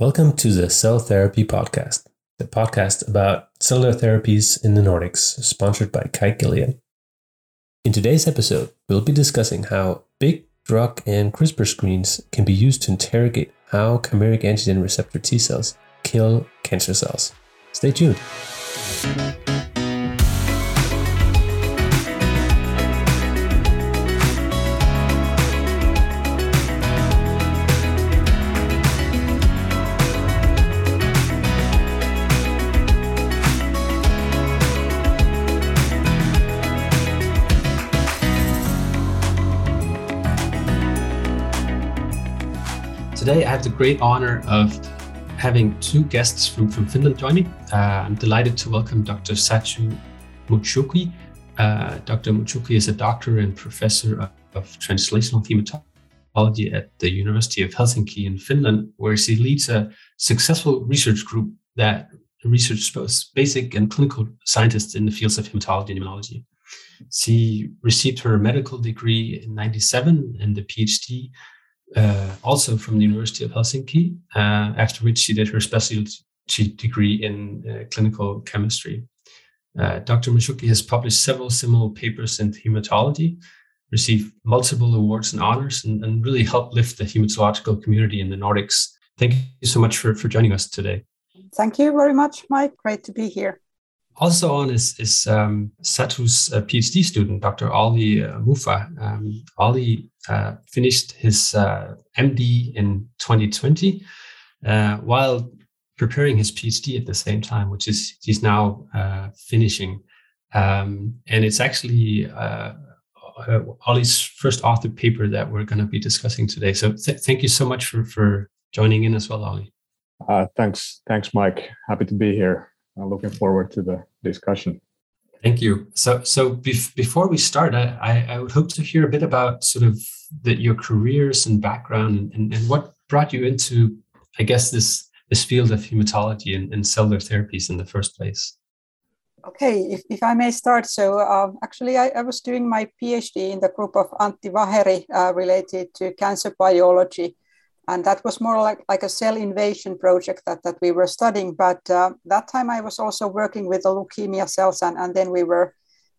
Welcome to the Cell Therapy Podcast, the podcast about cellular therapies in the Nordics, sponsored by Kite Gilead. In today's episode, we'll be discussing how big drug and CRISPR screens can be used to interrogate how chimeric antigen receptor T cells kill cancer cells. Stay tuned. Today, I have the great honor of having two guests from, from Finland join me. Uh, I'm delighted to welcome Dr. Satu Muchoki. Uh, Dr. Muchoki is a doctor and professor of, of translational hematology at the University of Helsinki in Finland, where she leads a successful research group that researches both basic and clinical scientists in the fields of hematology and immunology. She received her medical degree in 97 and the PhD uh, also from the University of Helsinki, uh, after which she did her specialty degree in uh, clinical chemistry. Uh, Dr. Mashuki has published several seminal papers in hematology, received multiple awards and honors, and, and, really helped lift the hematological community in the Nordics. Thank you so much for, for joining us today. Thank you very much, Mike. Great to be here. Also on is, is um, Satu's uh, PhD student, Dr. Ali uh, Mufa. Um, Ali uh, finished his uh, MD in 2020 uh, while preparing his PhD at the same time, which is he's now uh, finishing. Um, and it's actually Ali's first authored paper that we're going to be discussing today. So th- thank you so much for, for joining in as well, Ali. thanks, thanks, Mike. Happy to be here. I'm looking forward to the discussion. Thank you. So, so bef- before we start, I, I would hope to hear a bit about sort of the, your careers and background, and, and what brought you into, I guess, this this field of hematology and, and cellular therapies in the first place. Okay, if, if I may start. So, um, actually, I, I, was doing my PhD in the group of Antti Vaheri uh, related to cancer biology and that was more like, like a cell invasion project that, that we were studying. But uh, that time i was also working with the leukemia cells and, and then we were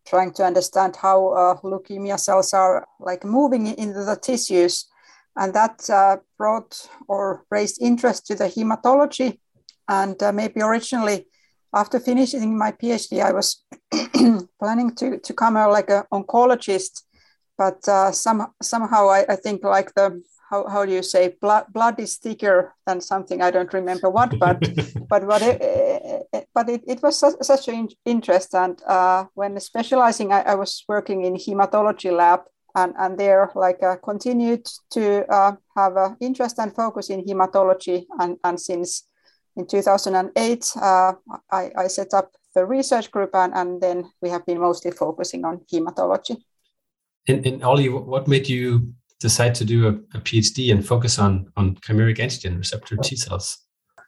trying to understand how uh, leukemia cells are like moving into the tissues. And that uh, brought or raised interest to the hematology. And uh, maybe originally after finishing my phd i was planning to, to come out like an oncologist. But uh, some, somehow I, I think like the how, how do you say blood, blood is thicker than something i don't remember what but but what it, but it, it was such, such an interest and uh, when specializing I, I, was working in hematology lab and and there like uh, continued to uh, have an interest and focus in hematology and and since in 2008 uh, I, I set up the research group and, and then we have been mostly focusing on hematology. And, and Ollie, what made you decide to do a, a PhD and focus on on chimeric antigen receptor T cells?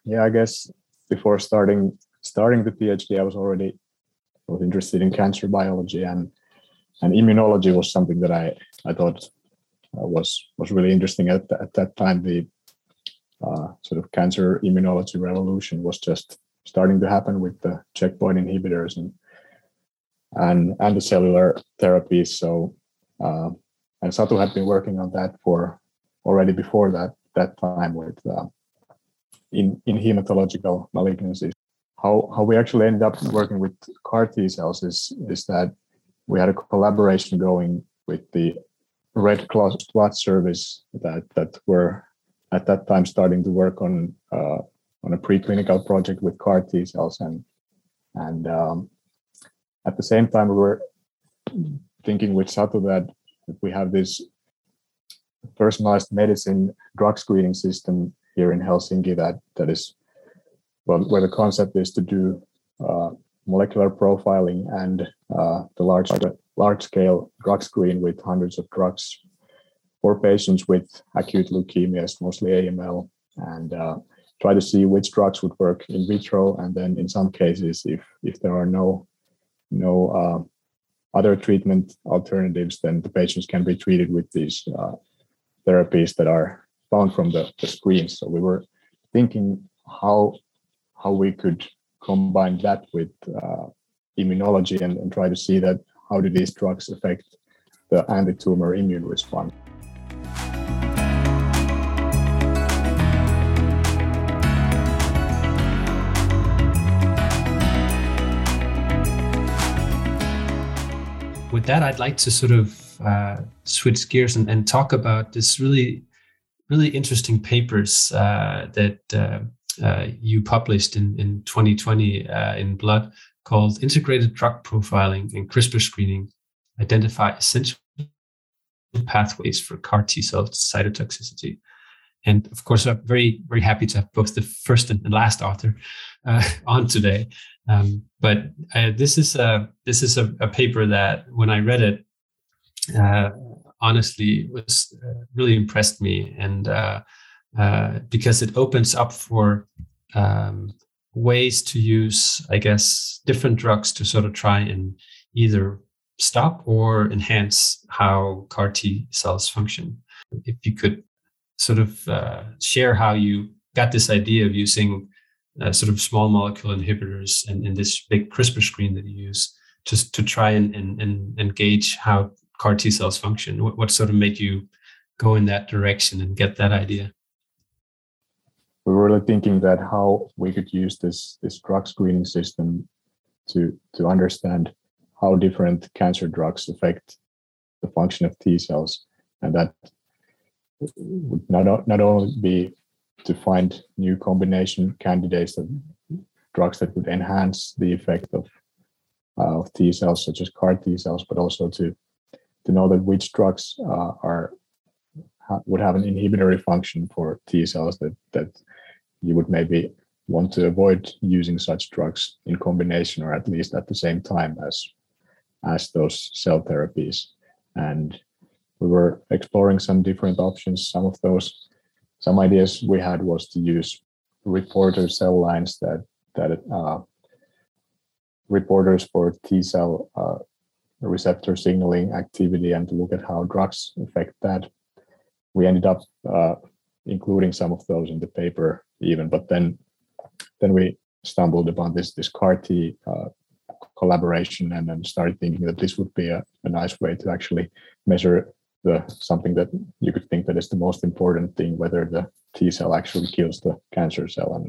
Yeah, I guess before starting starting the PhD, I was already was interested in cancer biology and and immunology was something that I I thought uh, was was really interesting at at that time. The uh, sort of cancer immunology revolution was just starting to happen with the checkpoint inhibitors and and and the cellular therapies. So uh, and Satu had been working on that for already before that that time with uh, in in hematological malignancies. How how we actually ended up working with CAR T cells is is that we had a collaboration going with the Red Blood Service that that were at that time starting to work on uh, on a preclinical project with CAR T cells and and um, at the same time we were thinking with Satu that we have this personalized medicine drug screening system here in Helsinki that that is well where the concept is to do uh, molecular profiling and uh, the large large scale drug screen with hundreds of drugs for patients with acute leukemias, mostly AML, and uh, try to see which drugs would work in vitro, and then in some cases, if if there are no no uh, other treatment alternatives, then the patients can be treated with these uh, therapies that are found from the, the screens. So we were thinking how how we could combine that with uh, immunology and, and try to see that how do these drugs affect the anti-tumor immune response. With that, I'd like to sort of uh, switch gears and, and, talk about this really, really interesting papers uh, that uh, uh you published in, in 2020 uh, in Blood called Integrated Drug Profiling and CRISPR Screening Identify Essential Pathways for CAR T cell cytotoxicity. And of course, I'm very, very happy to have both the first and last author uh, on today. Um, but uh, this is a this is a, a, paper that when I read it, uh, honestly, was uh, really impressed me, and uh, uh, because it opens up for um, ways to use, I guess, different drugs to sort of try and either stop or enhance how CAR T cells function. If you could sort of share how you got this idea of using uh, sort of small molecule inhibitors and, and this big CRISPR screen that you use just to try and, and, and, and gauge how CAR T cells function? What, what sort of made you go in that direction and get that idea? We were really thinking that how we could use this this drug screening system to to understand how different cancer drugs affect the function of T cells, and that would not not only be to find new combination candidates that drugs that would enhance the effect of uh, of T cells, such as CAR T cells, but also to to know that which drugs uh, are would have an inhibitory function for T cells that that you would maybe want to avoid using such drugs in combination or at least at the same time as as those cell therapies. And we were exploring some different options some of those some ideas we had was to use reporter cell lines that that uh, reporters for T cell uh, receptor signaling activity and to look at how drugs affect that. We ended up uh, including some of those in the paper even, but then then we stumbled upon this this CAR T uh, collaboration and then started thinking that this would be a, a nice way to actually measure the something that you could think that is the most important thing, whether the T cell actually kills the cancer cell.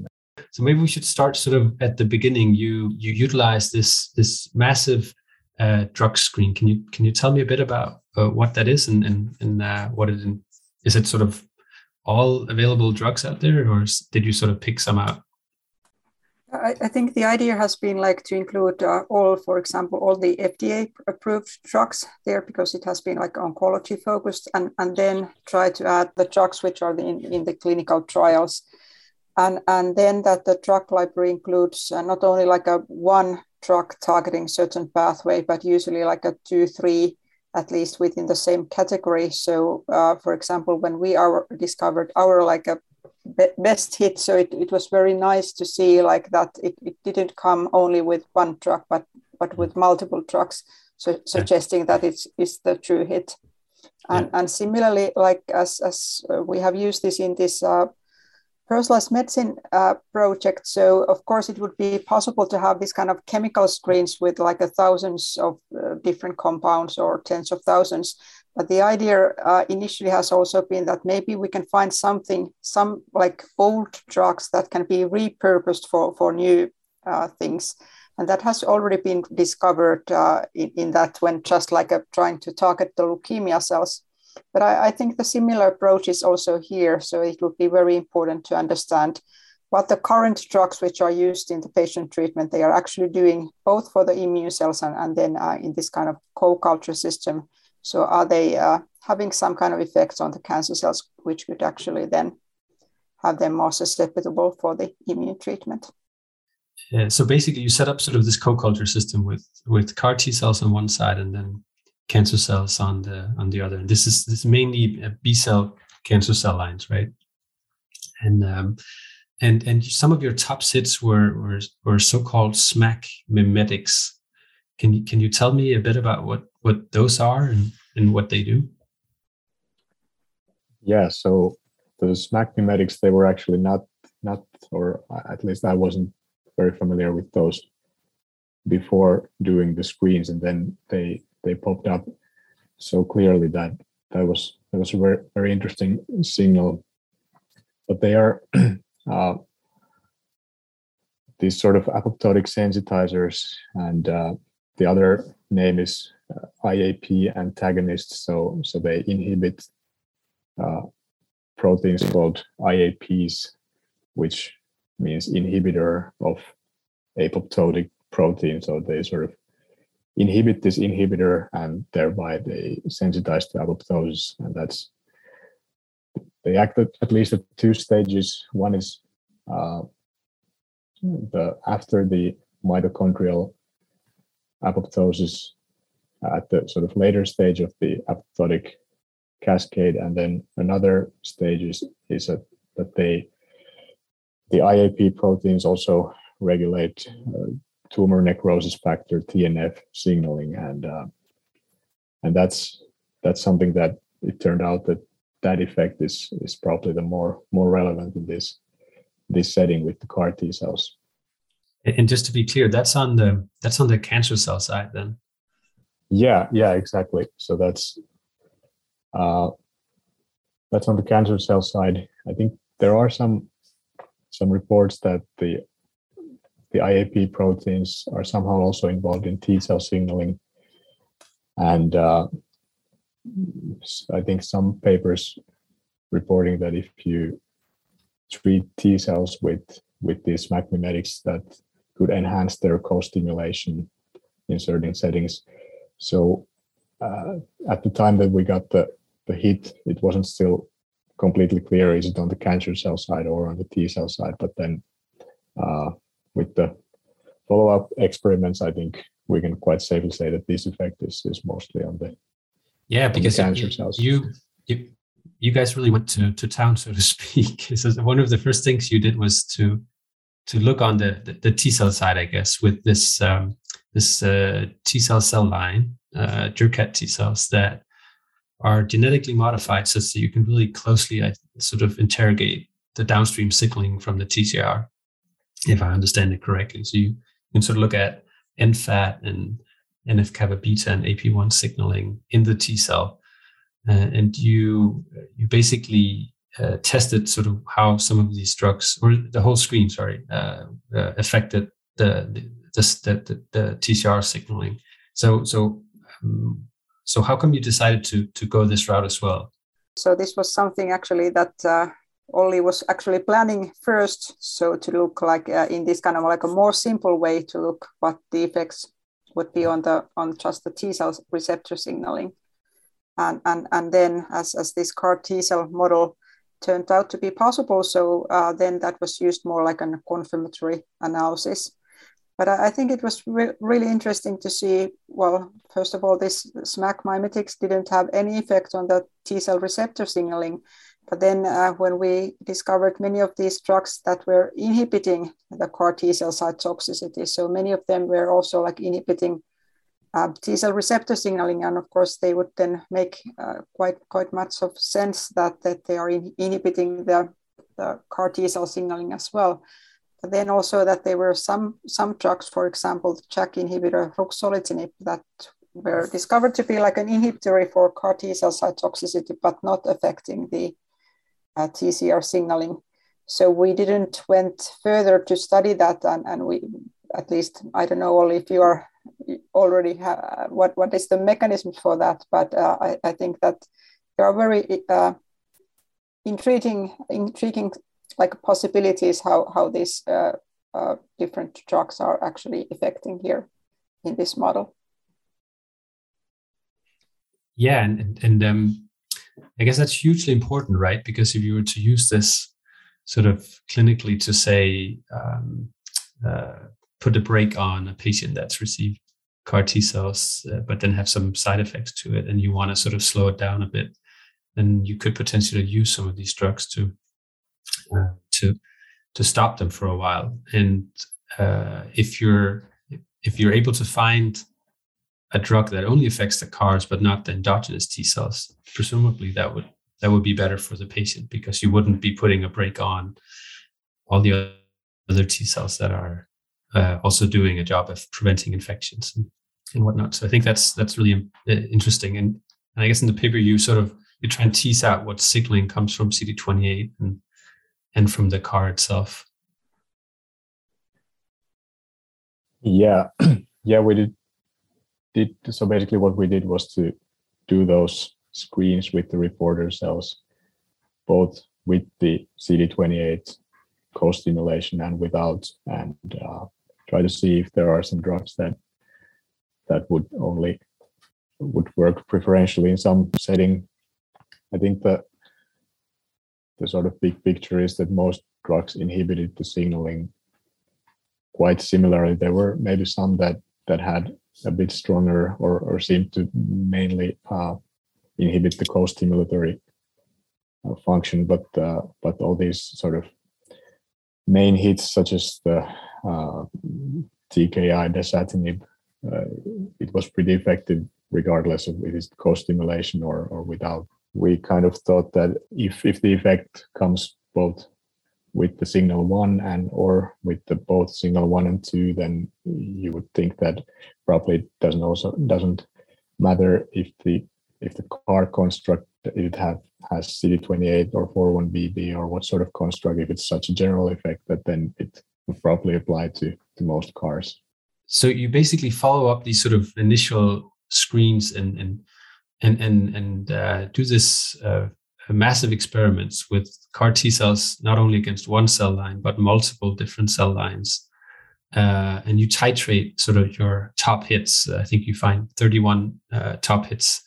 So maybe we should start sort of at the beginning. You you utilize this this massive uh, drug screen. Can you can you tell me a bit about uh, what that is and and, and uh, what it is? It sort of all available drugs out there, or did you sort of pick some out? I, I think the idea has been like to include uh, all, for example, all the FDA approved drugs there because it has been like oncology focused, and, and then try to add the drugs which are in, in the clinical trials. And, and then that the drug library includes uh, not only like a one drug targeting certain pathway, but usually like a two, three, at least within the same category. So, uh, for example, when we are discovered our like a best hit. So it, it was very nice to see like that it, it didn't come only with one truck, but but with multiple trucks, so suggesting that it's is the true hit. And, yeah. and similarly, like as, as uh, we have used this in this uh, personalized medicine uh, project. So of course it would be possible to have this kind of chemical screens with like a thousands of uh, different compounds or tens of thousands. But the idea uh, initially has also been that maybe we can find something, some like old drugs that can be repurposed for, for new uh, things. And that has already been discovered uh, in, in that when just like a, trying to target the leukemia cells. But I, I think the similar approach is also here. So it would be very important to understand what the current drugs which are used in the patient treatment, they are actually doing both for the immune cells and, and then uh, in this kind of co-culture system so are they uh, having some kind of effects on the cancer cells, which could actually then have them more susceptible for the immune treatment? Yeah, so basically, you set up sort of this co-culture system with with CAR T cells on one side and then cancer cells on the on the other. And this is this is mainly B cell cancer cell lines, right? And um, and and some of your top hits were were, were so-called smack mimetics. Can you can you tell me a bit about what what those are and, and what they do? Yeah, so the smack mimetics, they were actually not not, or at least I wasn't very familiar with those before doing the screens, and then they they popped up so clearly that that was that was a very very interesting signal. But they are uh, these sort of apoptotic sensitizers, and uh, the other name is uh, IAP antagonists. So so they inhibit uh, proteins called IAPs, which means inhibitor of apoptotic protein. So they sort of inhibit this inhibitor and thereby they sensitize to apoptosis. And that's they act at, at least at two stages. One is uh, the after the mitochondrial apoptosis at the sort of later stage of the apoptotic cascade, and then another stage is, is a, that they the IAP proteins also regulate uh, tumor necrosis factor TNF signaling, and uh, and that's that's something that it turned out that that effect is is probably the more more relevant in this this setting with the CAR T cells. And just to be clear, that's on the that's on the cancer cell side then. Yeah, yeah, exactly. So that's uh, that's on the cancer cell side. I think there are some some reports that the the IAP proteins are somehow also involved in T cell signaling, and uh, I think some papers reporting that if you treat T cells with with these SMAC mimetics, that could enhance their co-stimulation in certain settings. So uh, at the time that we got the, the hit, it wasn't still completely clear is it on the cancer cell side or on the T cell side. But then uh, with the follow-up experiments, I think we can quite safely say that this effect is, is mostly on the yeah because you, cells. You, you you guys really went to to town, so to speak. so one of the first things you did was to to look on the, the, the T cell side, I guess, with this um, this uh, T cell cell line, uh, Jurkat T cells that are genetically modified, so that you can really closely uh, sort of interrogate the downstream signaling from the TCR, if I understand it correctly. So you can sort of look at NFAT and NF kappa beta and AP1 signaling in the T cell, uh, and you you basically uh, tested sort of how some of these drugs or the whole screen, sorry, uh, uh, affected the the, the the, the TCR signaling. So so um, so how come you decided to to go this route as well? So this was something actually that uh, Olli was actually planning first. So to look like uh, in this kind of like a more simple way to look what the effects would be on the on just the T cell receptor signaling. And, and, and then as, as this CAR T cell model turned out to be possible. So uh, then that was used more like a confirmatory analysis. But I, think it was re- really interesting to see. Well, first of all, this SMAC mimetics didn't have any effect on the T cell receptor signaling. But then uh, when we discovered many of these drugs that were inhibiting the CAR T cell cytotoxicity, so many of them were also like inhibiting uh, T cell receptor signaling, and of course they would then make uh, quite quite much of sense that that they are in, inhibiting the, the CAR T cell signaling as well. But then also that there were some some drugs, for example, the JAK inhibitor ruxolitinib, that were discovered to be like an inhibitory for CAR T cell cytotoxicity, but not affecting the uh, TCR signaling. So we didn't went further to study that, and, and we at least I don't know if you are already have what what is the mechanism for that but uh, I, I think that there are very uh, intriguing intriguing like possibilities how how these uh, uh, different drugs are actually affecting here in this model yeah and and um, i guess that's hugely important right because if you were to use this sort of clinically to say um, uh, put a brake on a patient that's received CAR T cells, uh, but then have some side effects to it, and you want to sort of slow it down a bit, then you could potentially use some of these drugs to uh, to to stop them for a while. And uh, if you're if you're able to find a drug that only affects the CARs but not the endogenous T cells, presumably that would that would be better for the patient because you wouldn't be putting a brake on all the other T cells that are uh, also doing a job of preventing infections and, and whatnot. So I think that's that's really uh, interesting. And, and I guess in the paper you sort of you try and tease out what signaling comes from CD28 and and from the CAR itself. Yeah, yeah, we did. Did so basically what we did was to do those screens with the reporter cells, both with the CD28 co-stimulation and without, and uh, try to see if there are some drugs that that would only would work preferentially in some setting. I think the the sort of big picture is that most drugs inhibited the signaling quite similarly. There were maybe some that that had a bit stronger or, or seemed to mainly uh, inhibit the co-stimulatory uh, function, but uh, but all these sort of main hits such as the uh, TKI dasatinib, uh, it was pretty effective regardless of it is co-stimulation or or without. We kind of thought that if if the effect comes both with the signal one and or with the both signal one and two, then you would think that probably doesn't also doesn't matter if the if the CAR construct it have has CD28 or 41BB or what sort of construct, if it's such a general effect that then it would probably apply to, to most cars. So you basically follow up these sort of initial screens and and and and and uh, do this uh, massive experiments with CAR T cells, not only against one cell line, but multiple different cell lines. Uh, and you titrate sort of your top hits. I think you find 31 uh, top hits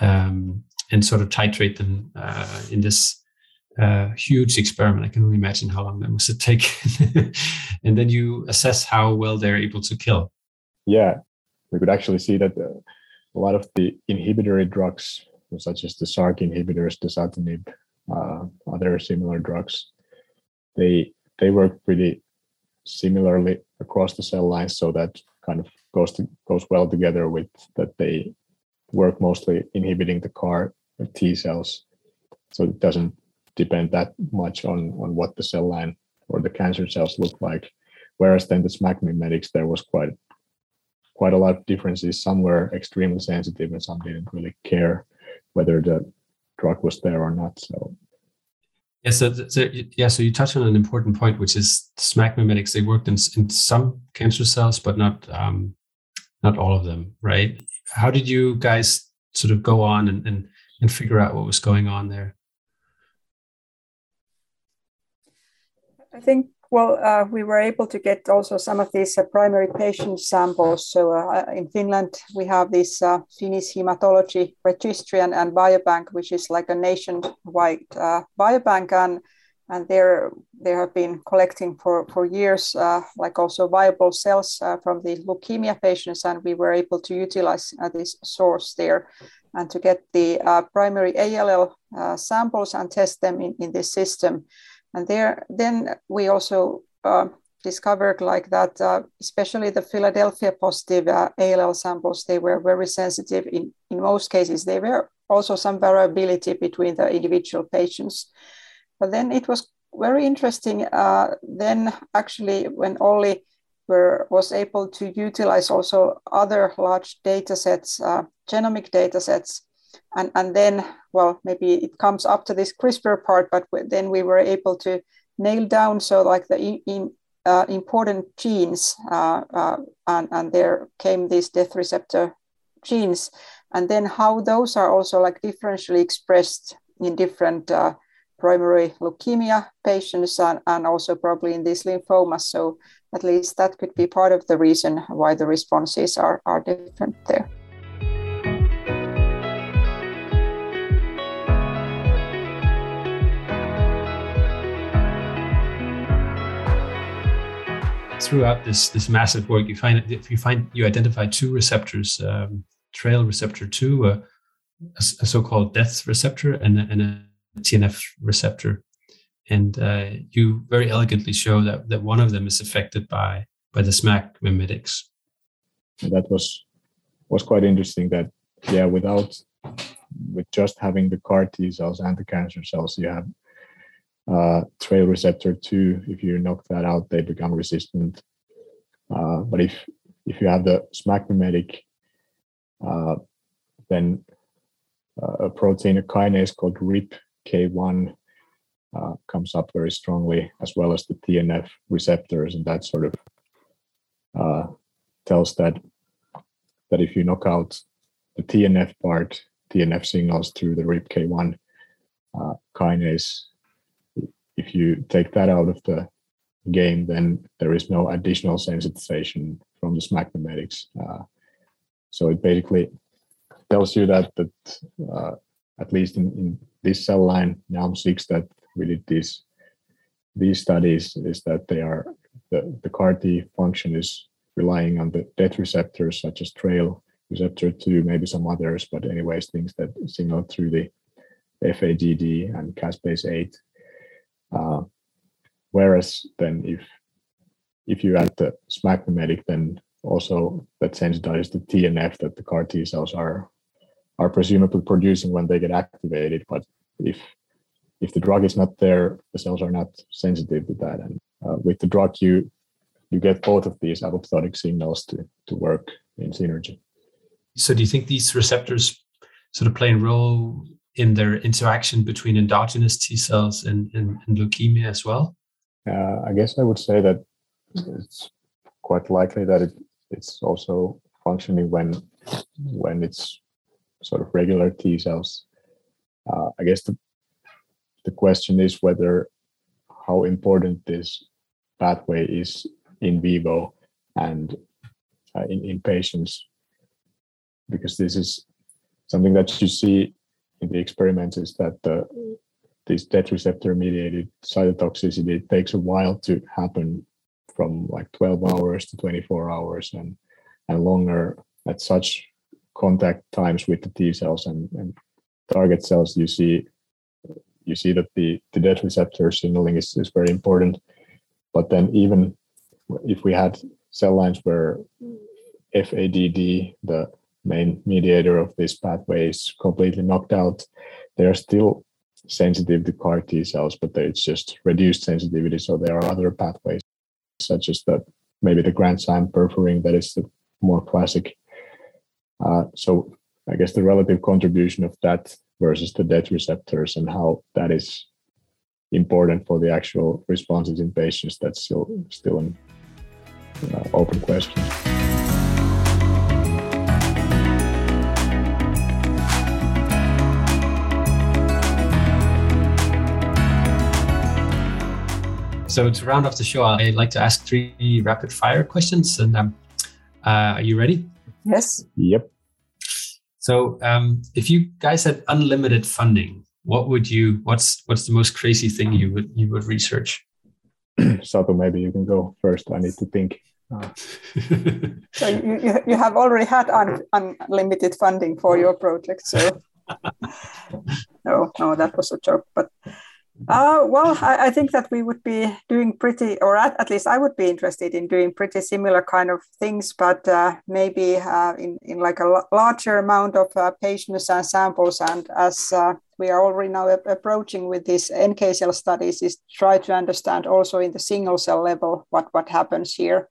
um, and sort of titrate them uh, in this uh, huge experiment. I can only imagine how long that must have taken. and then you assess how well they're able to kill. Yeah, we could actually see that uh, a lot of the inhibitory drugs such as the SRC inhibitors, the dasatinib, uh, other similar drugs, they they work pretty similarly across the cell lines, so that kind of goes to, goes well together with that they work mostly inhibiting the CAR T cells, so it doesn't depend that much on on what the cell line or the cancer cells look like. Whereas then the SMAC mimetics, there was quite quite a lot of differences. Some were extremely sensitive and some didn't really care whether the drug was there or not. So yeah, so, so, yeah, so you touched on an important point, which is SMAC mimetics. They worked in, in some cancer cells, but not um, not all of them, right? How did you guys sort of go on and, and and figure out what was going on there? I think well, uh, we were able to get also some of these uh, primary patient samples. So uh, in Finland, we have this uh, Finnish hematology registry and, and biobank, which is like a nationwide uh, biobank, and and there they have been collecting for for years, uh, like also viable cells from the leukemia patients, and we were able to utilize this source there, and to get the primary ALL samples and test them in, in this system. And there, then we also uh, discovered like that, uh, especially the Philadelphia positive uh, ALL samples, they were very sensitive in, in most cases. There were also some variability between the individual patients. But then it was very interesting. Uh, then actually when Olli were, was able to utilize also other large data sets, uh, genomic data sets, and and then well maybe it comes up to this CRISPR part, but then we were able to nail down so like the in, in uh, important genes, uh, uh, and and there came these death receptor genes, and then how those are also like differentially expressed in different uh, primary leukemia patients and, and also probably in these lymphomas. So at least that could be part of the reason why the responses are, are different there. Throughout this this massive work, you find if you find you identify two receptors, um, trail receptor two, uh, a, a, so-called death receptor, and a, and a TNF receptor, and uh, you very elegantly show that that one of them is affected by by the SMAC mimetics. That was was quite interesting. That yeah, without with just having the CAR T cells and the cancer cells, you have uh, trail receptor 2 if you knock that out they become resistant. Uh, but if if you have the SMAC mimetic uh, then uh, a protein a kinase called RIPK1 uh, comes up very strongly as well as the TNF receptors and that sort of uh, tells that that if you knock out the TNF part TNF signals through the RIPK1 kinase if you take that out of the game, then there is no additional sensitization from the SMAC mimetics. Uh, so it basically tells you that that uh, at least in, in, this cell line NALM6 that we did these these studies is that they are the, the CAR T function is relying on the death receptors such as trail receptor 2, maybe some others, but anyways, things that signal through the FAGD and caspase 8 uh, whereas then if if you add the SMAC mimetic, then also that sensitizes the TNF that the CAR T cells are are presumably producing when they get activated. But if if the drug is not there, the cells are not sensitive to that. And uh, with the drug, you you get both of these apoptotic signals to to work in synergy. So, do you think these receptors sort of play a role in their interaction between endogenous T cells and, and, and leukemia as well? Uh, I guess I would say that it's quite likely that it, it's also functioning when when it's sort of regular T cells. Uh, I guess the the question is whether how important this pathway is in vivo and uh, in, in patients because this is something that you see in the experiments is that the, this death receptor mediated cytotoxicity takes a while to happen from like 12 hours to 24 hours and, and longer at such contact times with the T cells and, and target cells, you see you see that the, the death receptor signaling is, is very important. But then even if we had cell lines where FADD, the main mediator of this pathway is completely knocked out, they are still sensitive to CAR T cells, but it's just reduced sensitivity. So there are other pathways, such as the maybe the granzyme perforin that is the more classic. Uh, so I guess the relative contribution of that versus the death receptors and how that is important for the actual responses in patients, that's still still an uh, open question. So to round off the show, I'd like to ask three rapid fire questions. And um, uh, are you ready? Yes. Yep. So um, if you guys had unlimited funding, what would you? What's what's the most crazy thing you would you would research? Sato, maybe you can go first. I need to think. Uh. so you, you have already had un, unlimited funding for your project. So no, no, that was a joke. But uh, well, I, I, think that we would be doing pretty, or at, at, least I would be interested in doing pretty similar kind of things, but uh, maybe uh, in, in like a larger amount of uh, patients and samples. And as uh, we are already now approaching with these NK cell studies, is try to understand also in the single cell level what, what happens here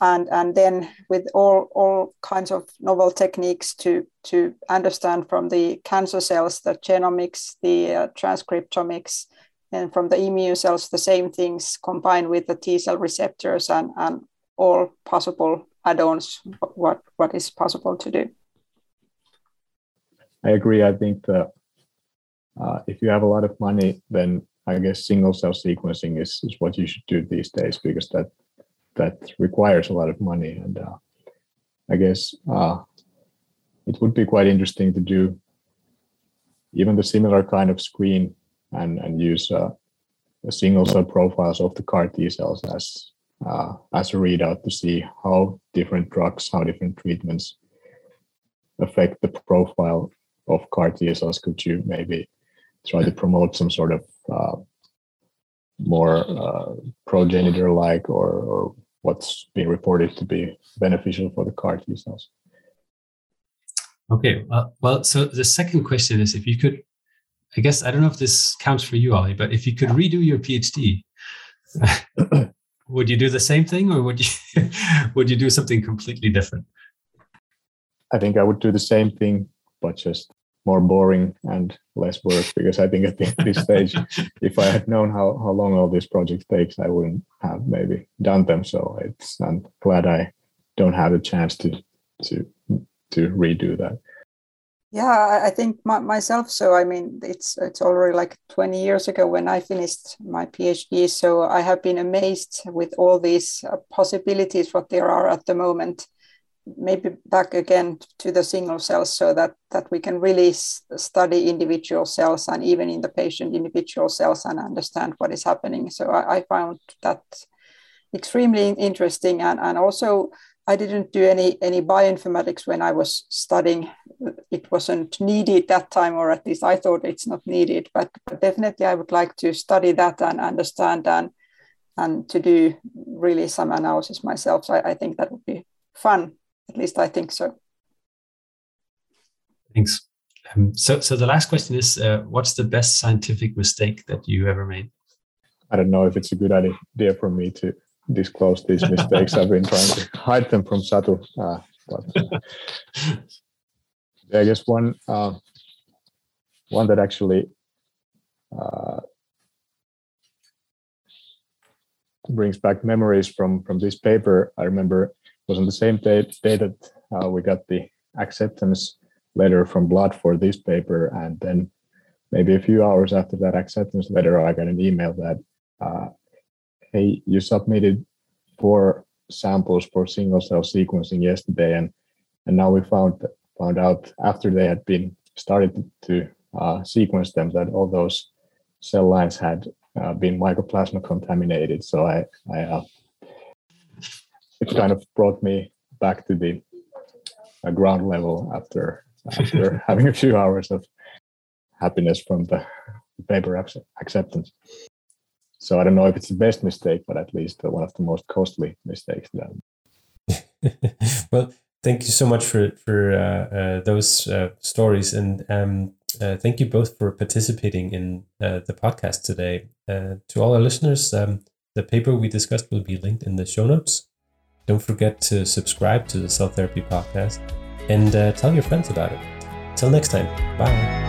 and and then with all all kinds of novel techniques to to understand from the cancer cells the genomics the uh, transcriptomics and from the immune cells the same things combined with the t cell receptors and and all possible add-ons what what is possible to do. I agree. I think that uh, if you have a lot of money then i guess single cell sequencing is, is what you should do these days because that that requires a lot of money. And uh, I guess uh, it would be quite interesting to do even the similar kind of screen and, and use uh, single cell profiles of the CAR T cells as uh, as a readout to see how different drugs, how different treatments affect the profile of CAR T cells. Could you maybe try to promote some sort of uh, more uh, progenitor like or, or what's being reported to be beneficial for the CAR T cells. Okay, well, well, so the second question is if you could I guess I don't know if this counts for you, Ali, but if you could redo your PhD, would you do the same thing, or would you would you do something completely different? I think I would do the same thing, but just more boring and less work because I think at this stage, if I had known how, how long all these projects takes, I wouldn't have maybe done them. So it's I'm glad I don't have a chance to to to redo that. Yeah, I think my, myself. So I mean, it's it's already like 20 years ago when I finished my PhD. So I have been amazed with all these uh, possibilities what there are at the moment maybe back again to the single cells so that that we can really study individual cells and even in the patient individual cells and understand what is happening. So i, I found that extremely interesting and, and also i didn't do any any bioinformatics when i was studying. It wasn't needed that time or at least i thought it's not needed but, but definitely i would like to study that and understand and and to do really some analysis myself. So I, I think that would be fun at least I think so. Thanks. Um, so, so the last question is, uh, what's the best scientific mistake that you ever made? I don't know if it's a good idea for me to disclose these mistakes. I've been trying to hide them from Satu. Uh, but I guess one uh, one that actually uh, brings back memories from from this paper. I remember was on the same day, day that uh, we got the acceptance letter from blood for this paper and then maybe a few hours after that acceptance letter i got an email that uh, hey you submitted four samples for single cell sequencing yesterday and and now we found found out after they had been started to uh, sequence them that all those cell lines had uh, been mycoplasma contaminated. So i i uh, it kind of brought me back to the uh, ground level after after having a few hours of happiness from the paper acceptance. So I don't know if it's the best mistake, but at least one of the most costly mistakes done. well, thank you so much for for uh, uh, those uh, stories, and um, uh, thank you both for participating in uh, the podcast today. to all our listeners, um, the paper we discussed will be linked in the show notes. Don't forget to subscribe to the Cell Therapy Podcast and uh, tell your friends about it. Till next time, bye.